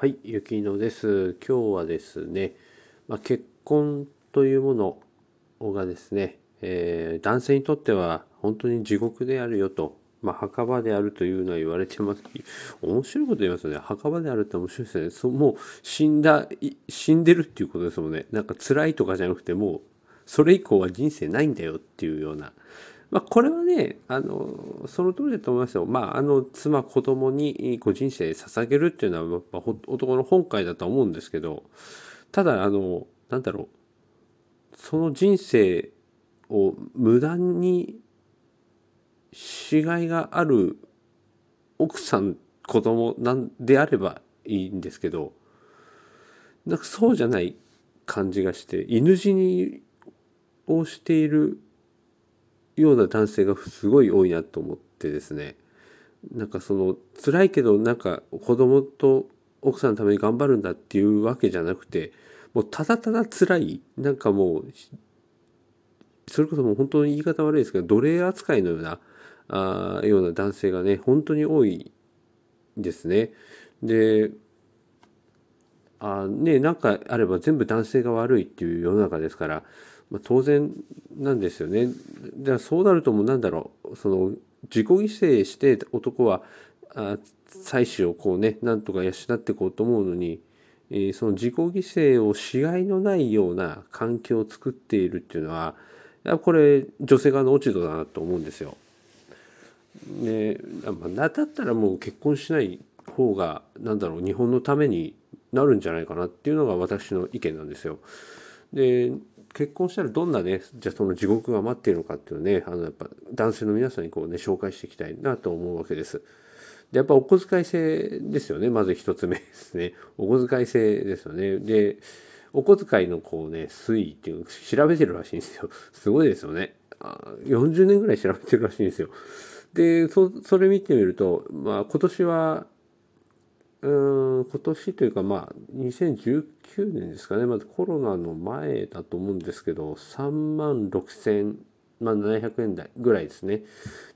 はい、ゆきのです。今日はですね、まあ、結婚というものがですね、えー男性にとっては本当に地獄であるよと、まあ、墓場であるというのは言われてます。面白いこと言いますよね。墓場であるって面白いですね。そもう死んだ、死んでるっていうことですもんね。なんか辛いとかじゃなくて、もうそれ以降は人生ないんだよっていうような。まあ、これはね、あの、その通りだと思いますよ。まあ、あの、妻、子供にこう人生捧げるっていうのは、まあ、男の本会だと思うんですけど、ただ、あの、なんだろう、その人生を無駄にしがいがある奥さん、子供なんであればいいんですけど、なんかそうじゃない感じがして、犬死にをしているような男性がすごい多いなと思ってですねなんかその辛いけどなんか子供と奥さんのために頑張るんだっていうわけじゃなくてもうただただ辛いなんかもうそれこそもう本当に言い方悪いですけど奴隷扱いのようなあような男性がね本当に多いですね。であねなんかあれば全部男性が悪いっていう世の中ですから、まあ、当然なんですよね。だからそうなるともうなんだろうその自己犠牲して男はあ妻子をこうねなんとか養っていこうと思うのに、えーその自己犠牲をしがいのないような環境を作っているっていうのはやこれ女性側の落ち度だなと思うんですよ。で、まあ、だったらもう結婚しない方がなんだろう日本のためになるんじゃないかなっていうのが私の意見なんですよ。で結婚したらどんなねじゃあその地獄が待っているのかっていうのねあのやっぱ男性の皆さんにこうね紹介していきたいなと思うわけです。でやっぱお小遣い制ですよねまず一つ目ですね。お小遣い制ですよね。でお小遣いのこうね推移っていうのを調べてるらしいんですよ。すごいですよね。あ40年ぐらい調べてるらしいんですよ。でそそれ見てみるとまあ今年は今年というかまあ2019年ですかねまずコロナの前だと思うんですけど3万6000まあ、700円台ぐらいですね。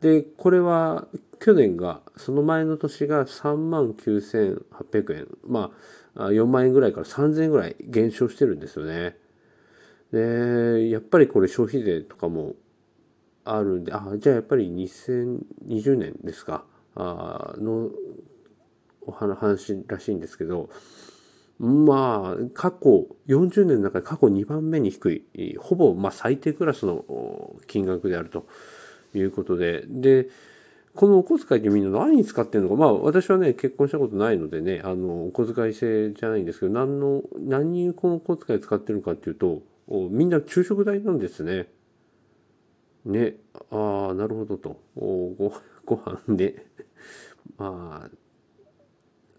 でこれは去年がその前の年が3万9800円まああ4万円ぐらいから3000円ぐらい減少してるんですよね。でやっぱりこれ消費税とかもあるんであじゃあやっぱり2020年ですかあのお話らしいんですけどまあ過去40年の中で過去2番目に低いほぼまあ最低クラスの金額であるということで。でこのお小遣いってみんな何に使ってるのか。まあ私はね結婚したことないのでねあのお小遣い制じゃないんですけど何の何にこのお小遣い使ってるのかっていうとみんな昼食代なんですね。ね。ああなるほどと。おごご飯で。まあ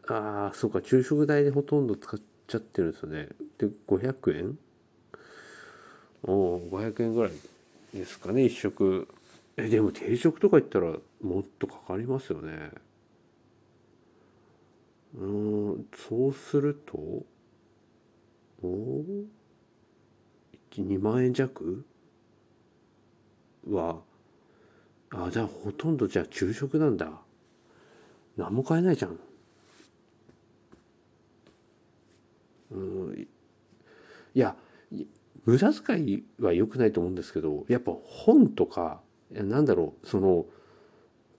ああそうか昼食代でほとんど使っちゃってるんですよね。で500円？おお500円ぐらいですかね一食。えでも定食とか行ったらもっとかかりますよね。うんそうするとおお2万円弱？はあじゃあほとんどじゃあ昼食なんだ。何も買えないじゃん。うん。いや無駄遣いは良くないと思うんですけどやっぱ本とかなんだろうその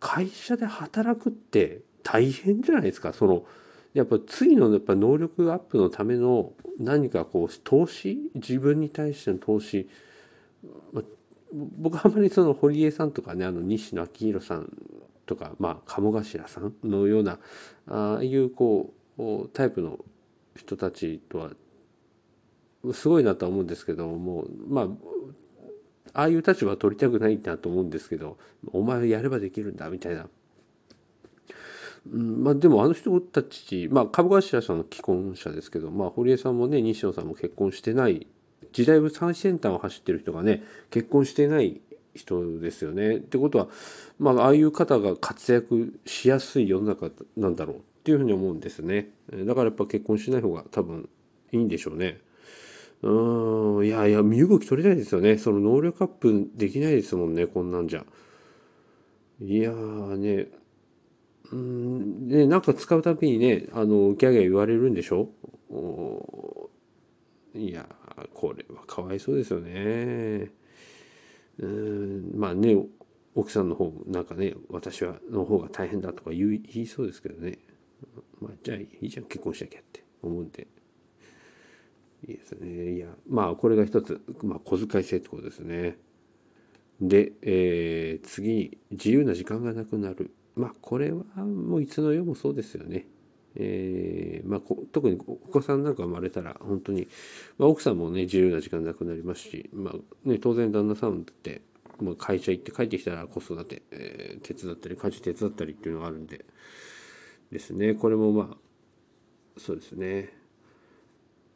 会社で働くって大変じゃないですか。そのやっぱ次のやっぱ能力アップのための何かこう投資自分に対しての投資、ま僕はあんまりその堀江さんとかねあの西野昭弘さんとかまあ鴨頭さんのようなああいうこうタイプの人たちとはすごいなとは思うんですけどもまあああいう立場は取りたくないなと思うんですけどお前はやればできるんだみたいな。うん、まあでもあの人たち、まあ、株頭さんの既婚者ですけど、まあ、堀江さんもね西野さんも結婚してない時代最先端を走ってる人がね結婚してない人ですよね。ってことは、まあ、ああいう方が活躍しやすい世の中なんだろうっていうふうに思うんですね。だからやっぱ結婚しない方が多分いいんでしょうね。うんいやいや身動き取れないですよね。その能力アップできないですもんねこんなんじゃ。いやーねうんでなんか使うたびにねあのギャギャ言われるんでしょ？いやこれはかわいそうですよねうんまあね奥さんの方なんかね私はの方が大変だとか言い言いそうですけどねまあじゃあいいじゃん結婚しなきゃって思うんで。いいですね。いやまあこれが一つ、まあ、小遣い制ってことですね。で、えー、次自由な時間がなくなる。まあこれはもういつの世もそうですよね。えーまあ、特にお子さんなんか生まれたら本当に、まあ、奥さんもね自由な時間なくなりますし、まあね、当然旦那さんって、まあ、会社行って帰ってきたら子育て、えー、手伝ったり家事手伝ったりっていうのがあるんで。ですね。これもまあそうですね。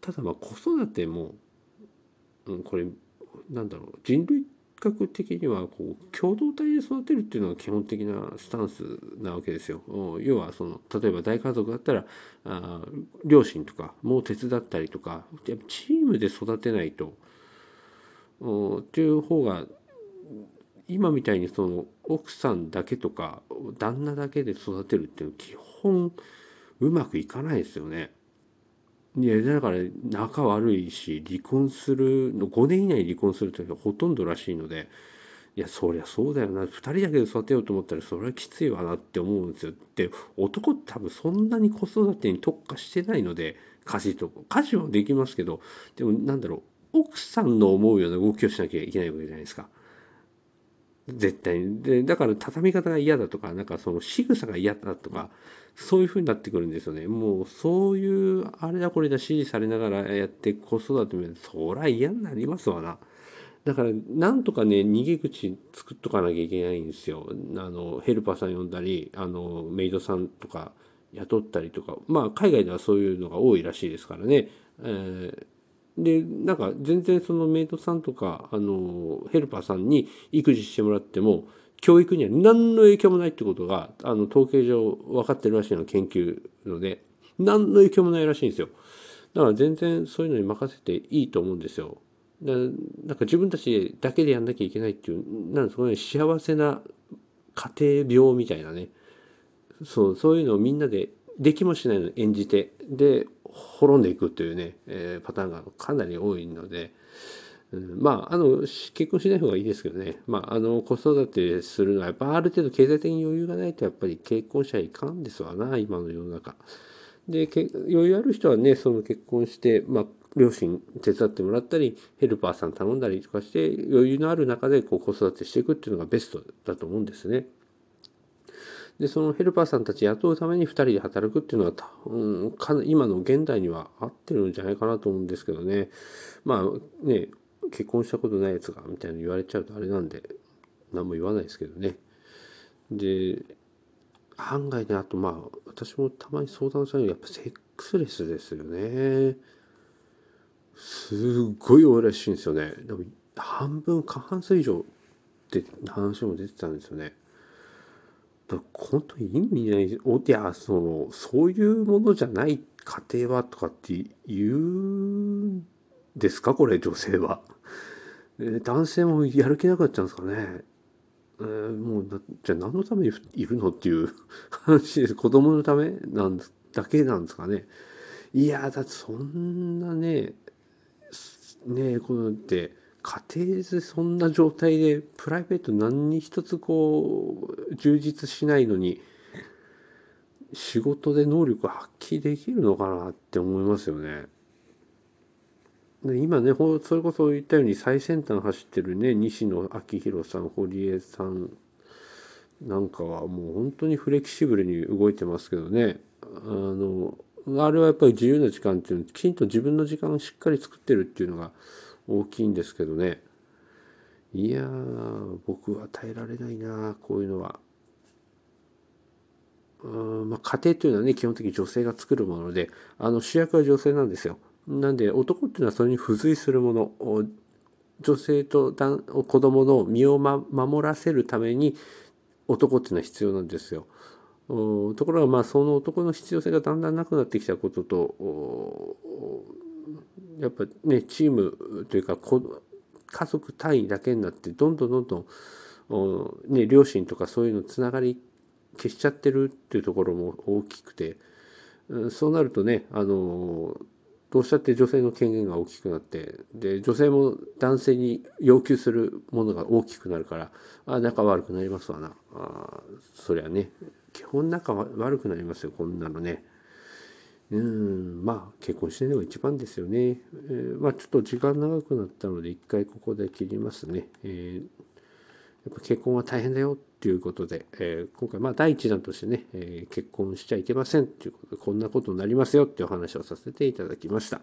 ただまあ子育ても、うん、これなんだろう。人類学的にはこう共同体で育てるっていうのが基本的なスタンスなわけですよ。要はその例えば大家族だったらあ両親とかもう手伝ったりとかやっぱチームで育てないとっていう方が今みたいにその奥さんだけとか旦那だけで育てるっていうの基本うまくいかないですよね。いやだから仲悪いし離婚するの5年以内に離婚するというのはほとんどらしいのでいやそりゃそうだよな2人だけで育てようと思ったらそれはきついわなって思うんですよ。で男って多分そんなに子育てに特化してないので家事と家事はできますけどでもなんだろう奥さんの思うような動きをしなきゃいけないわけじゃないですか。絶対に。でだから畳み方が嫌だとかなんかその仕草が嫌だとかそういう風になってくるんですよね。もうそういうあれだこれだ指示されながらやって子育てもそりゃ嫌になりますわな。だからなんとかね逃げ口作っとかなきゃいけないんですよ。あのヘルパーさん呼んだりあのメイドさんとか雇ったりとかまあ海外ではそういうのが多いらしいですからね。えー、でなんか全然そのメイドさんとかあのヘルパーさんに育児してもらっても教育には何の影響もないってことがあの統計上分かってるらしいの研究ので。何の影響もないらしいんですよ。だから全然そういうのに任せていいと思うんですよ。だなんか自分たちだけでやんなきゃいけないっていうなんですかね幸せな家庭病みたいなね。そうそういうのをみんなでできもしないの演じてで滅んでいくっていうね、えー、パターンがかなり多いので、うん、まあ、あの、結婚しない方がいいですけどね。まあ、あの、子育てするのは、やっぱある程度経済的に余裕がないと、やっぱり結婚者いかんですわな、今の世の中。で、余裕ある人はね、その結婚して、まあ、両親手伝ってもらったり、ヘルパーさん頼んだりとかして、余裕のある中でこう子育てしていくっていうのがベストだと思うんですね。で、そのヘルパーさんたち雇うために2人で働くっていうのは、うん、か今の現代には合ってるんじゃないかなと思うんですけどね。まあね、結婚したことないやつがみたいな言われちゃうとあれなんで何も言わないですけどね。で案外ねあとまあ私もたまに相談されるやっぱセックスレスですよね。すっごい多いらしいんですよね。でも半分過半数以上って話も出てたんですよね。本当に意味ないおいやそのそういうものじゃない家庭はとかって言うんですか？これ女性は。え男性もやる気なくなっちゃうんですかね？えー、もうじゃあ何のためにいるのっていう話です子供のためなんだけなんですかね？いやだってそんなねねえこのって家庭でそんな状態でプライベート何に一つこう充実しないのに仕事で能力発揮できるのかなって思いますよね。今ねそれこそ言ったように最先端走ってるね西野昭弘さん堀江さんなんかはもう本当にフレキシブルに動いてますけどねあのあれはやっぱり自由な時間っていうのきちんと自分の時間をしっかり作ってるっていうのが大きいんですけどねいや僕は耐えられないなこういうのは。うんまあ、家庭というのはね基本的に女性が作るものであの主役は女性なんですよ。なんで男っていうのはそれに付随するもの女性と子供の身を、ま、守らせるために男っていうのは必要なんですよ。ところがまあその男の必要性がだんだんなくなってきたこととやっぱねチームというか家族単位だけになってどんどんどんどん、ね、両親とかそういうのつながり消しちゃってるっていうところも大きくて、うん、そうなるとねあのどうしたって女性の権限が大きくなってで女性も男性に要求するものが大きくなるからあ仲悪くなりますわな。あそりゃね基本仲悪くなりますよこんなのね。うんまあ結婚してるのが一番ですよね、えー、まあちょっと時間長くなったので一回ここで切りますね、えー、やっぱ結婚は大変だよっていうことで、えー、今回まあ第一弾としてね、えー、結婚しちゃいけませんっていうことでこんなことになりますよっていうお話をさせていただきました。